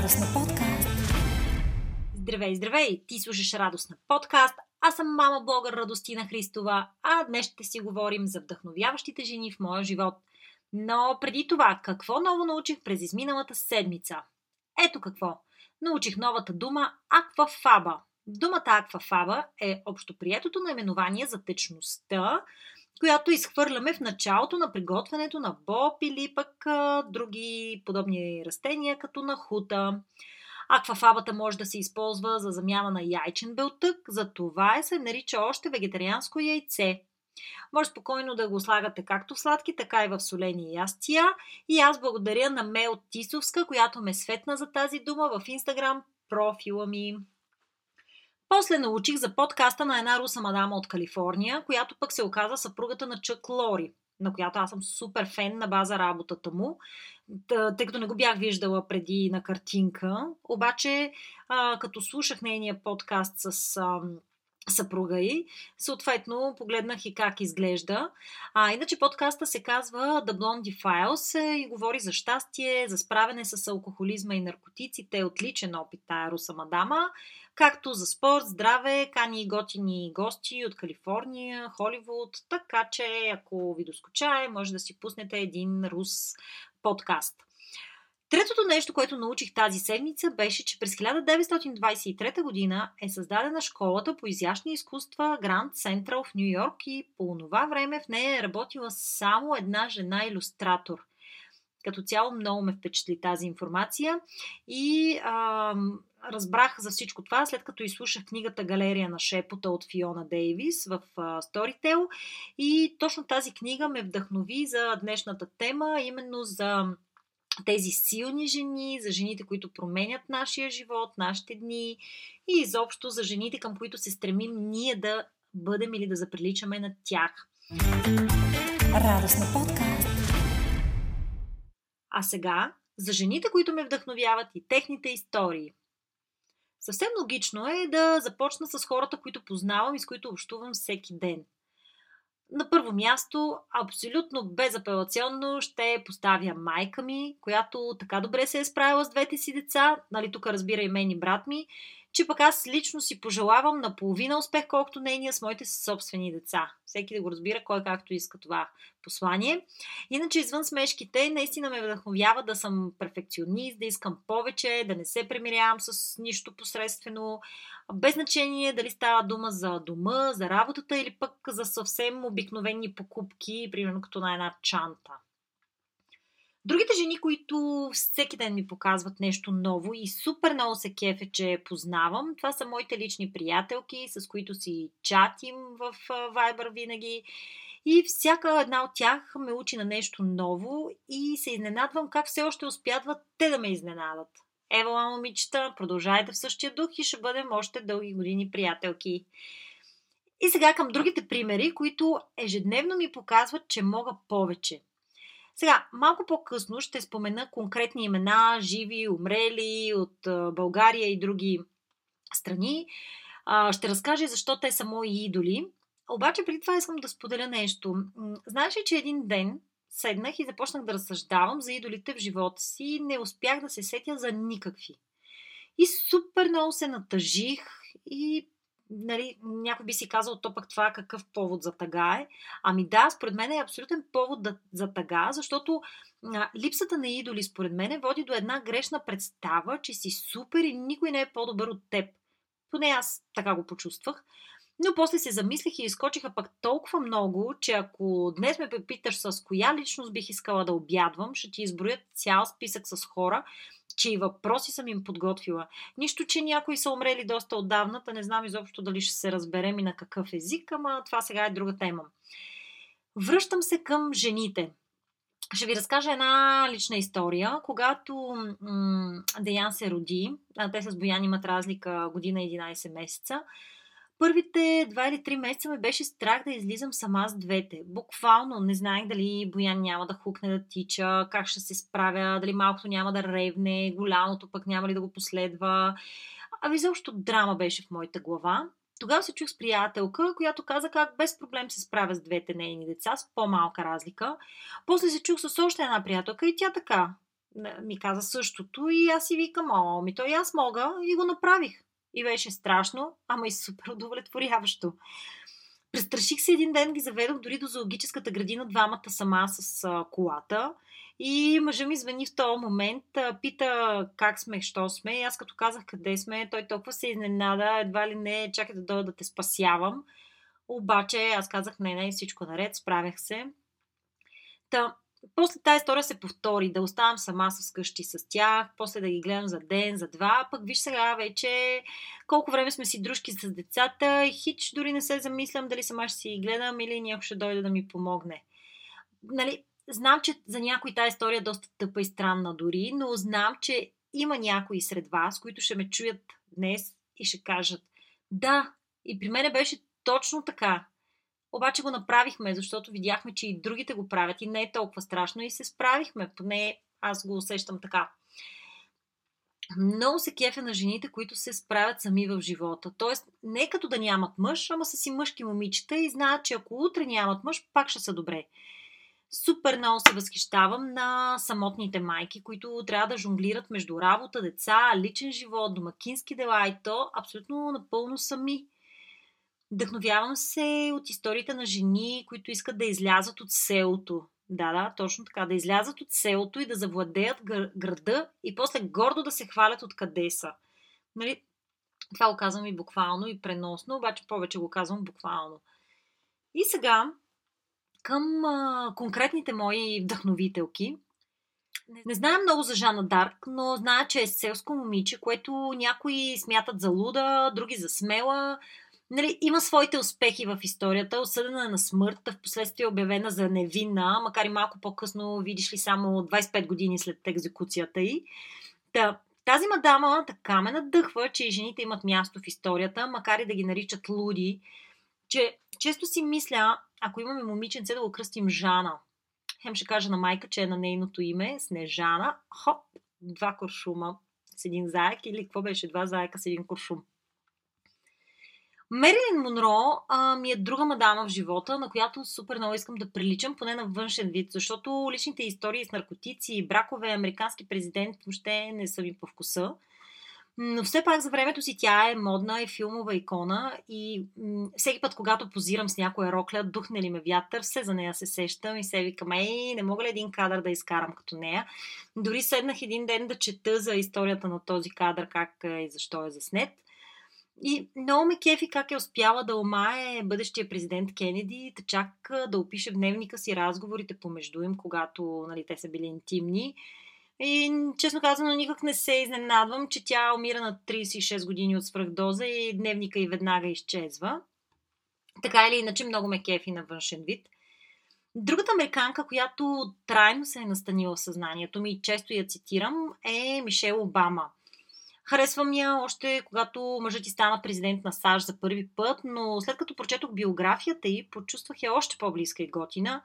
Радостна подкаст. Здравей, здравей! Ти слушаш Радостна подкаст. Аз съм мама блогър Радостина Христова, а днес ще си говорим за вдъхновяващите жени в моя живот. Но преди това, какво ново научих през изминалата седмица? Ето какво. Научих новата дума аквафаба. Думата аквафаба е общоприетото наименование за течността, която изхвърляме в началото на приготвянето на боб или пък а, други подобни растения, като на хута. Аквафабата може да се използва за замяна на яйчен белтък, за това се нарича още вегетарианско яйце. Може спокойно да го слагате както в сладки, така и в солени ястия. И аз благодаря на Мел Тисовска, която ме светна за тази дума в инстаграм профила ми. После научих за подкаста на една руса мадама от Калифорния, която пък се оказа съпругата на Чък Лори, на която аз съм супер фен на база работата му, тъй като не го бях виждала преди на картинка. Обаче, като слушах нейния подкаст с съпруга й. Съответно, погледнах и как изглежда. А, иначе подкаста се казва The Blondie Files и говори за щастие, за справяне с алкохолизма и наркотиците. Отличен опит тая руса мадама както за спорт, здраве, кани и готини гости от Калифорния, Холивуд, така че ако ви доскочае, може да си пуснете един рус подкаст. Третото нещо, което научих тази седмица, беше, че през 1923 година е създадена школата по изящни изкуства Гранд Централ в Нью Йорк и по това време в нея е работила само една жена иллюстратор. Като цяло много ме впечатли тази информация и а, разбрах за всичко това, след като изслушах книгата Галерия на шепота от Фиона Дейвис в Storytel и точно тази книга ме вдъхнови за днешната тема, именно за тези силни жени, за жените, които променят нашия живот, нашите дни и изобщо за жените, към които се стремим ние да бъдем или да заприличаме на тях. Радостна подкаст. А сега за жените, които ме вдъхновяват и техните истории. Съвсем логично е да започна с хората, които познавам и с които общувам всеки ден. На първо място, абсолютно безапелационно ще поставя майка ми, която така добре се е справила с двете си деца, нали тук разбира и мен и брат ми, че пък аз лично си пожелавам наполовина успех, колкото нейния с моите собствени деца. Всеки да го разбира кой както иска това послание. Иначе извън смешките, наистина ме вдъхновява да съм перфекционист, да искам повече, да не се премирявам с нищо посредствено, без значение дали става дума за дома, за работата или пък за съвсем обикновени покупки, примерно като на една чанта. Другите жени, които всеки ден ми показват нещо ново и супер много се кефе, че познавам, това са моите лични приятелки, с които си чатим в Viber винаги. И всяка една от тях ме учи на нещо ново и се изненадвам как все още успяват те да ме изненадат. Ева, момичета, продължайте в същия дух и ще бъдем още дълги години приятелки. И сега към другите примери, които ежедневно ми показват, че мога повече – сега, малко по-късно ще спомена конкретни имена, живи, умрели от България и други страни. Ще разкажа защо те са мои идоли. Обаче преди това искам да споделя нещо. Знаеш ли, че един ден седнах и започнах да разсъждавам за идолите в живота си и не успях да се сетя за никакви. И супер много се натъжих и нали, някой би си казал, то пък това какъв повод за тъга е. Ами да, според мен е абсолютен повод да, за тъга, защото а, липсата на идоли, според мен, води до една грешна представа, че си супер и никой не е по-добър от теб. Поне аз така го почувствах. Но после се замислих и изкочиха пък толкова много, че ако днес ме попиташ с коя личност бих искала да обядвам, ще ти изброя цял списък с хора, че и въпроси съм им подготвила. Нищо, че някои са умрели доста отдавна, да не знам изобщо дали ще се разберем и на какъв език, ама това сега е друга тема. Връщам се към жените. Ще ви разкажа една лична история. Когато м- Деян се роди, а те с Боян имат разлика година и 11 месеца, Първите два или три месеца ме беше страх да излизам сама с двете. Буквално не знаех дали Боян няма да хукне да тича, как ще се справя, дали малкото няма да ревне, голямото пък няма ли да го последва. А изобщо драма беше в моята глава. Тогава се чух с приятелка, която каза как без проблем се справя с двете нейни деца, с по-малка разлика. После се чух с още една приятелка и тя така. ми каза същото и аз си викам, о, ми то и аз мога и го направих. И беше страшно, ама и супер удовлетворяващо. Престраших се един ден, ги заведох дори до зоологическата градина, двамата сама с а, колата. И мъжа ми звъни в този момент, а, пита как сме, що сме. И аз като казах къде сме, той толкова се изненада, едва ли не, чакай да дойда да те спасявам. Обаче аз казах, не, не, всичко наред, справях се. Та, после тази история се повтори, да оставам сама с къщи с тях, после да ги гледам за ден, за два, пък виж сега вече колко време сме си дружки с децата и хич дори не се замислям дали сама ще си ги гледам или някой ще дойде да ми помогне. Нали, знам, че за някой тази история е доста тъпа и странна дори, но знам, че има някои сред вас, които ще ме чуят днес и ще кажат да, и при мен беше точно така. Обаче го направихме, защото видяхме, че и другите го правят и не е толкова страшно и се справихме. Поне аз го усещам така. Много се кефя на жените, които се справят сами в живота. Тоест, не като да нямат мъж, ама са си мъжки момичета и знаят, че ако утре нямат мъж, пак ще са добре. Супер много се възхищавам на самотните майки, които трябва да жонглират между работа, деца, личен живот, домакински дела и то абсолютно напълно сами. Вдъхновявам се от историите на жени, които искат да излязат от селото. Да, да, точно така. Да излязат от селото и да завладеят града и после гордо да се хвалят откъде са. Нали? Това го казвам и буквално, и преносно, обаче повече го казвам буквално. И сега към а, конкретните мои вдъхновителки. Не, не знам много за Жана Дарк, но зная, че е селско момиче, което някои смятат за луда, други за смела, нали, има своите успехи в историята, осъдена на смърт, в последствие обявена за невинна, макар и малко по-късно, видиш ли, само 25 години след екзекуцията й. Та, тази мадама така ме надъхва, че и жените имат място в историята, макар и да ги наричат луди, че често си мисля, ако имаме момиченце, да го кръстим Жана. Хем ще кажа на майка, че е на нейното име, Снежана. Хоп, два куршума с един заек или какво беше, два заека с един куршум. Мерилин Монро а, ми е друга мадама в живота, на която супер много искам да приличам, поне на външен вид, защото личните истории с наркотици, бракове, американски президент въобще не са ми по вкуса. Но все пак за времето си тя е модна, е филмова икона и м- всеки път, когато позирам с някоя рокля, духне ли ме вятър, все за нея се сещам и се викам, ей, не мога ли един кадър да изкарам като нея. Дори седнах един ден да чета за историята на този кадър, как и защо е заснет – и много ме кефи как е успяла да омае бъдещия президент Кенеди, да чак да опише в дневника си разговорите помежду им, когато нали, те са били интимни. И честно казано, никак не се изненадвам, че тя умира на 36 години от свръхдоза и дневника и веднага изчезва. Така или иначе, много ме кефи на външен вид. Другата американка, която трайно се е настанила в съзнанието ми и често я цитирам, е Мишел Обама – Харесвам я още когато мъжът ти стана президент на САЩ за първи път, но след като прочетох биографията й, почувствах я още по-близка и готина.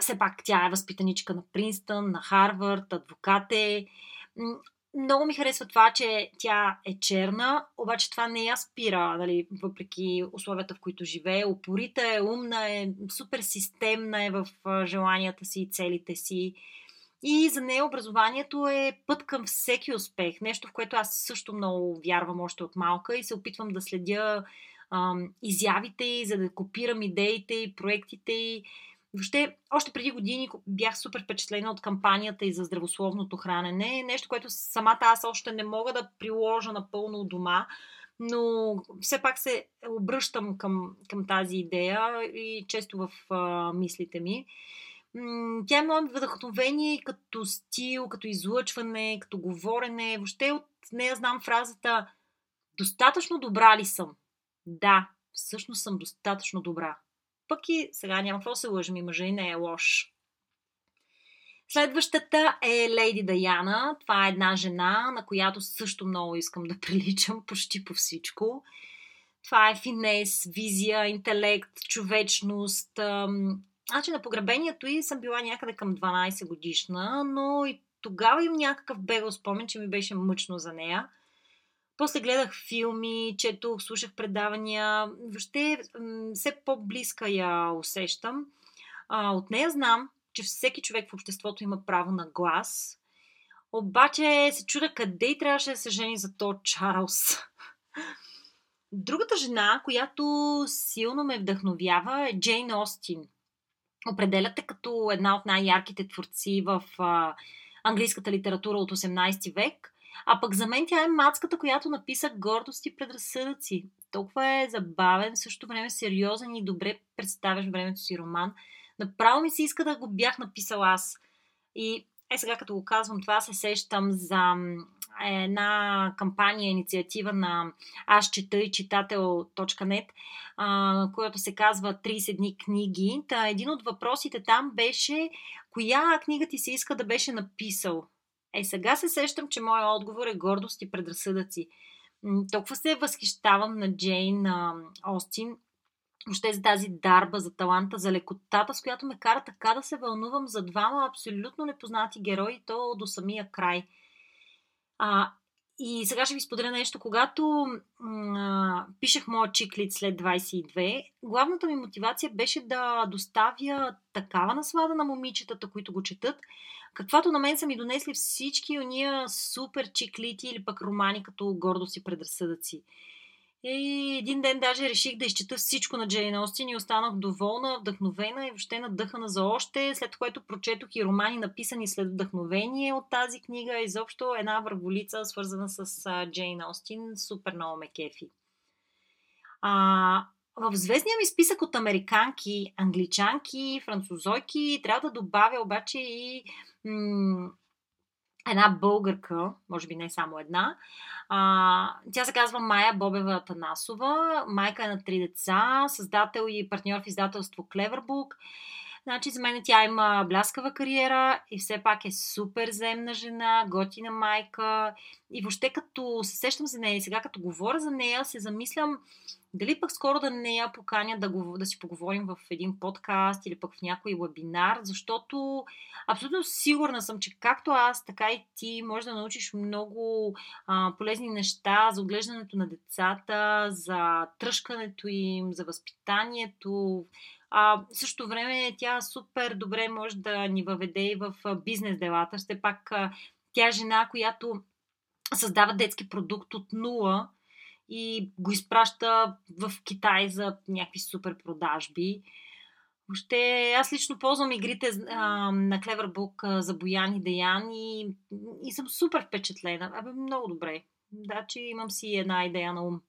Все пак тя е възпитаничка на Принстън, на Харвард, адвокат е. Много ми харесва това, че тя е черна, обаче това не я спира, нали, въпреки условията, в които живее. Опорита е, умна е, супер системна е в желанията си и целите си. И за нея образованието е път към всеки успех. Нещо, в което аз също много вярвам още от малка и се опитвам да следя ам, изявите й, за да копирам идеите и проектите й. Въобще, още преди години бях супер впечатлена от кампанията и за здравословното хранене. Нещо, което самата аз още не мога да приложа напълно у дома, но все пак се обръщам към, към тази идея и често в а, мислите ми тя е много вдъхновение като стил, като излъчване, като говорене. Въобще от нея знам фразата Достатъчно добра ли съм? Да, всъщност съм достатъчно добра. Пък и сега няма какво се лъжим и мъжа и не е лош. Следващата е Лейди Даяна. Това е една жена, на която също много искам да приличам почти по всичко. Това е финес, визия, интелект, човечност, Значи на погребението и съм била някъде към 12 годишна, но и тогава имам някакъв бегал спомен, че ми беше мъчно за нея. После гледах филми, четох, слушах предавания. Въобще все по-близка я усещам. От нея знам, че всеки човек в обществото има право на глас Обаче се чуда къде и трябваше да се жени за то Чарлз. Другата жена, която силно ме вдъхновява е Джейн Остин. Определяте като една от най-ярките творци в а, английската литература от 18 век. А пък за мен тя е мацката, която написа гордост и предразсъдъци. Толкова е забавен, в същото време сериозен и добре представяш времето си роман. Направо ми се иска да го бях написал аз. И е сега като го казвам това, се сещам за една кампания, инициатива на аз чета и читател.net, която се казва 30 дни книги. Та един от въпросите там беше коя книга ти се иска да беше написал? Е, сега се сещам, че моят отговор е гордост и предразсъдъци. Толкова се възхищавам на Джейн Остин, въобще за тази дарба, за таланта, за лекотата, с която ме кара така да се вълнувам за двама абсолютно непознати герои, то до самия край. А, и сега ще ви споделя нещо. Когато а, пишех моят чиклит след 22, главната ми мотивация беше да доставя такава наслада на момичетата, които го четат, каквато на мен са ми донесли всички уния супер чиклити или пък романи като гордост и предразсъдъци. И един ден даже реших да изчета всичко на Джейн Остин и останах доволна, вдъхновена и въобще надъхана за още, след което прочетох и романи написани след вдъхновение от тази книга. Изобщо една върволица, свързана с Джейн Остин, супер много ме кефи. А, в звездния ми списък от американки, англичанки, французойки трябва да добавя обаче и една българка, може би не само една. А, тя се казва Майя Бобева Танасова, майка е на три деца, създател и партньор в издателство Cleverbook. Значи за мен тя има бляскава кариера и все пак е супер земна жена, готина майка. И въобще като се сещам за нея и сега като говоря за нея, се замислям дали пък скоро да не я поканя да, го, да си поговорим в един подкаст или пък в някой вебинар, защото абсолютно сигурна съм, че както аз, така и ти може да научиш много а, полезни неща за отглеждането на децата, за тръжкането им, за възпитанието. А, в време тя супер добре може да ни въведе и в бизнес делата. Все пак тя е жена, която създава детски продукт от нула и го изпраща в Китай за някакви супер продажби. Въобще, аз лично ползвам игрите а, на Cleverbook за Боян и Деян и, и съм супер впечатлена. Абе, много добре. Да, че имам си една идея на ум.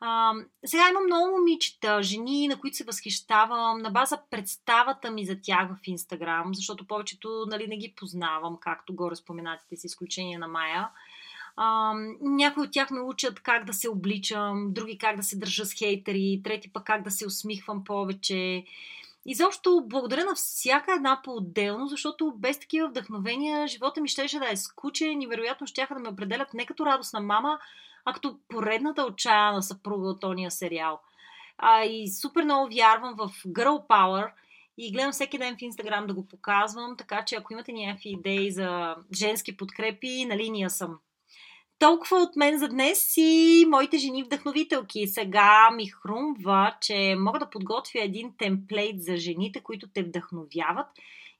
А, сега имам много момичета, жени, на които се възхищавам, на база представата ми за тях в Инстаграм, защото повечето нали, не ги познавам, както горе споменатите с изключение на Майя. А, някои от тях ме учат как да се обличам, други как да се държа с хейтери, трети пък как да се усмихвам повече. Изобщо благодаря на всяка една по-отделно, защото без такива вдъхновения живота ми щеше да е скучен и вероятно ще да ме определят не като радостна мама, като поредната отчаяна съпруга от тония сериал. А, и супер много вярвам в Girl Power и гледам всеки ден в Инстаграм да го показвам, така че ако имате някакви идеи за женски подкрепи, на линия съм. Толкова от мен за днес и моите жени вдъхновителки. Сега ми хрумва, че мога да подготвя един темплейт за жените, които те вдъхновяват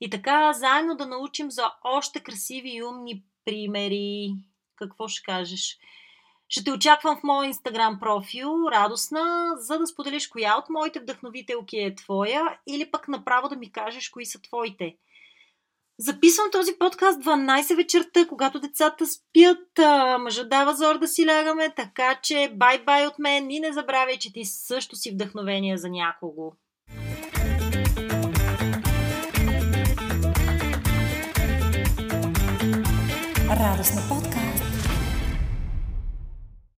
и така заедно да научим за още красиви и умни примери. Какво ще кажеш? Ще те очаквам в моя инстаграм профил, радостна, за да споделиш коя от моите вдъхновителки е твоя или пък направо да ми кажеш кои са твоите – Записвам този подкаст 12 вечерта, когато децата спят, а, мъжът дава зор да си лягаме, така че бай-бай от мен и не забравяй, че ти също си вдъхновение за някого. Радостна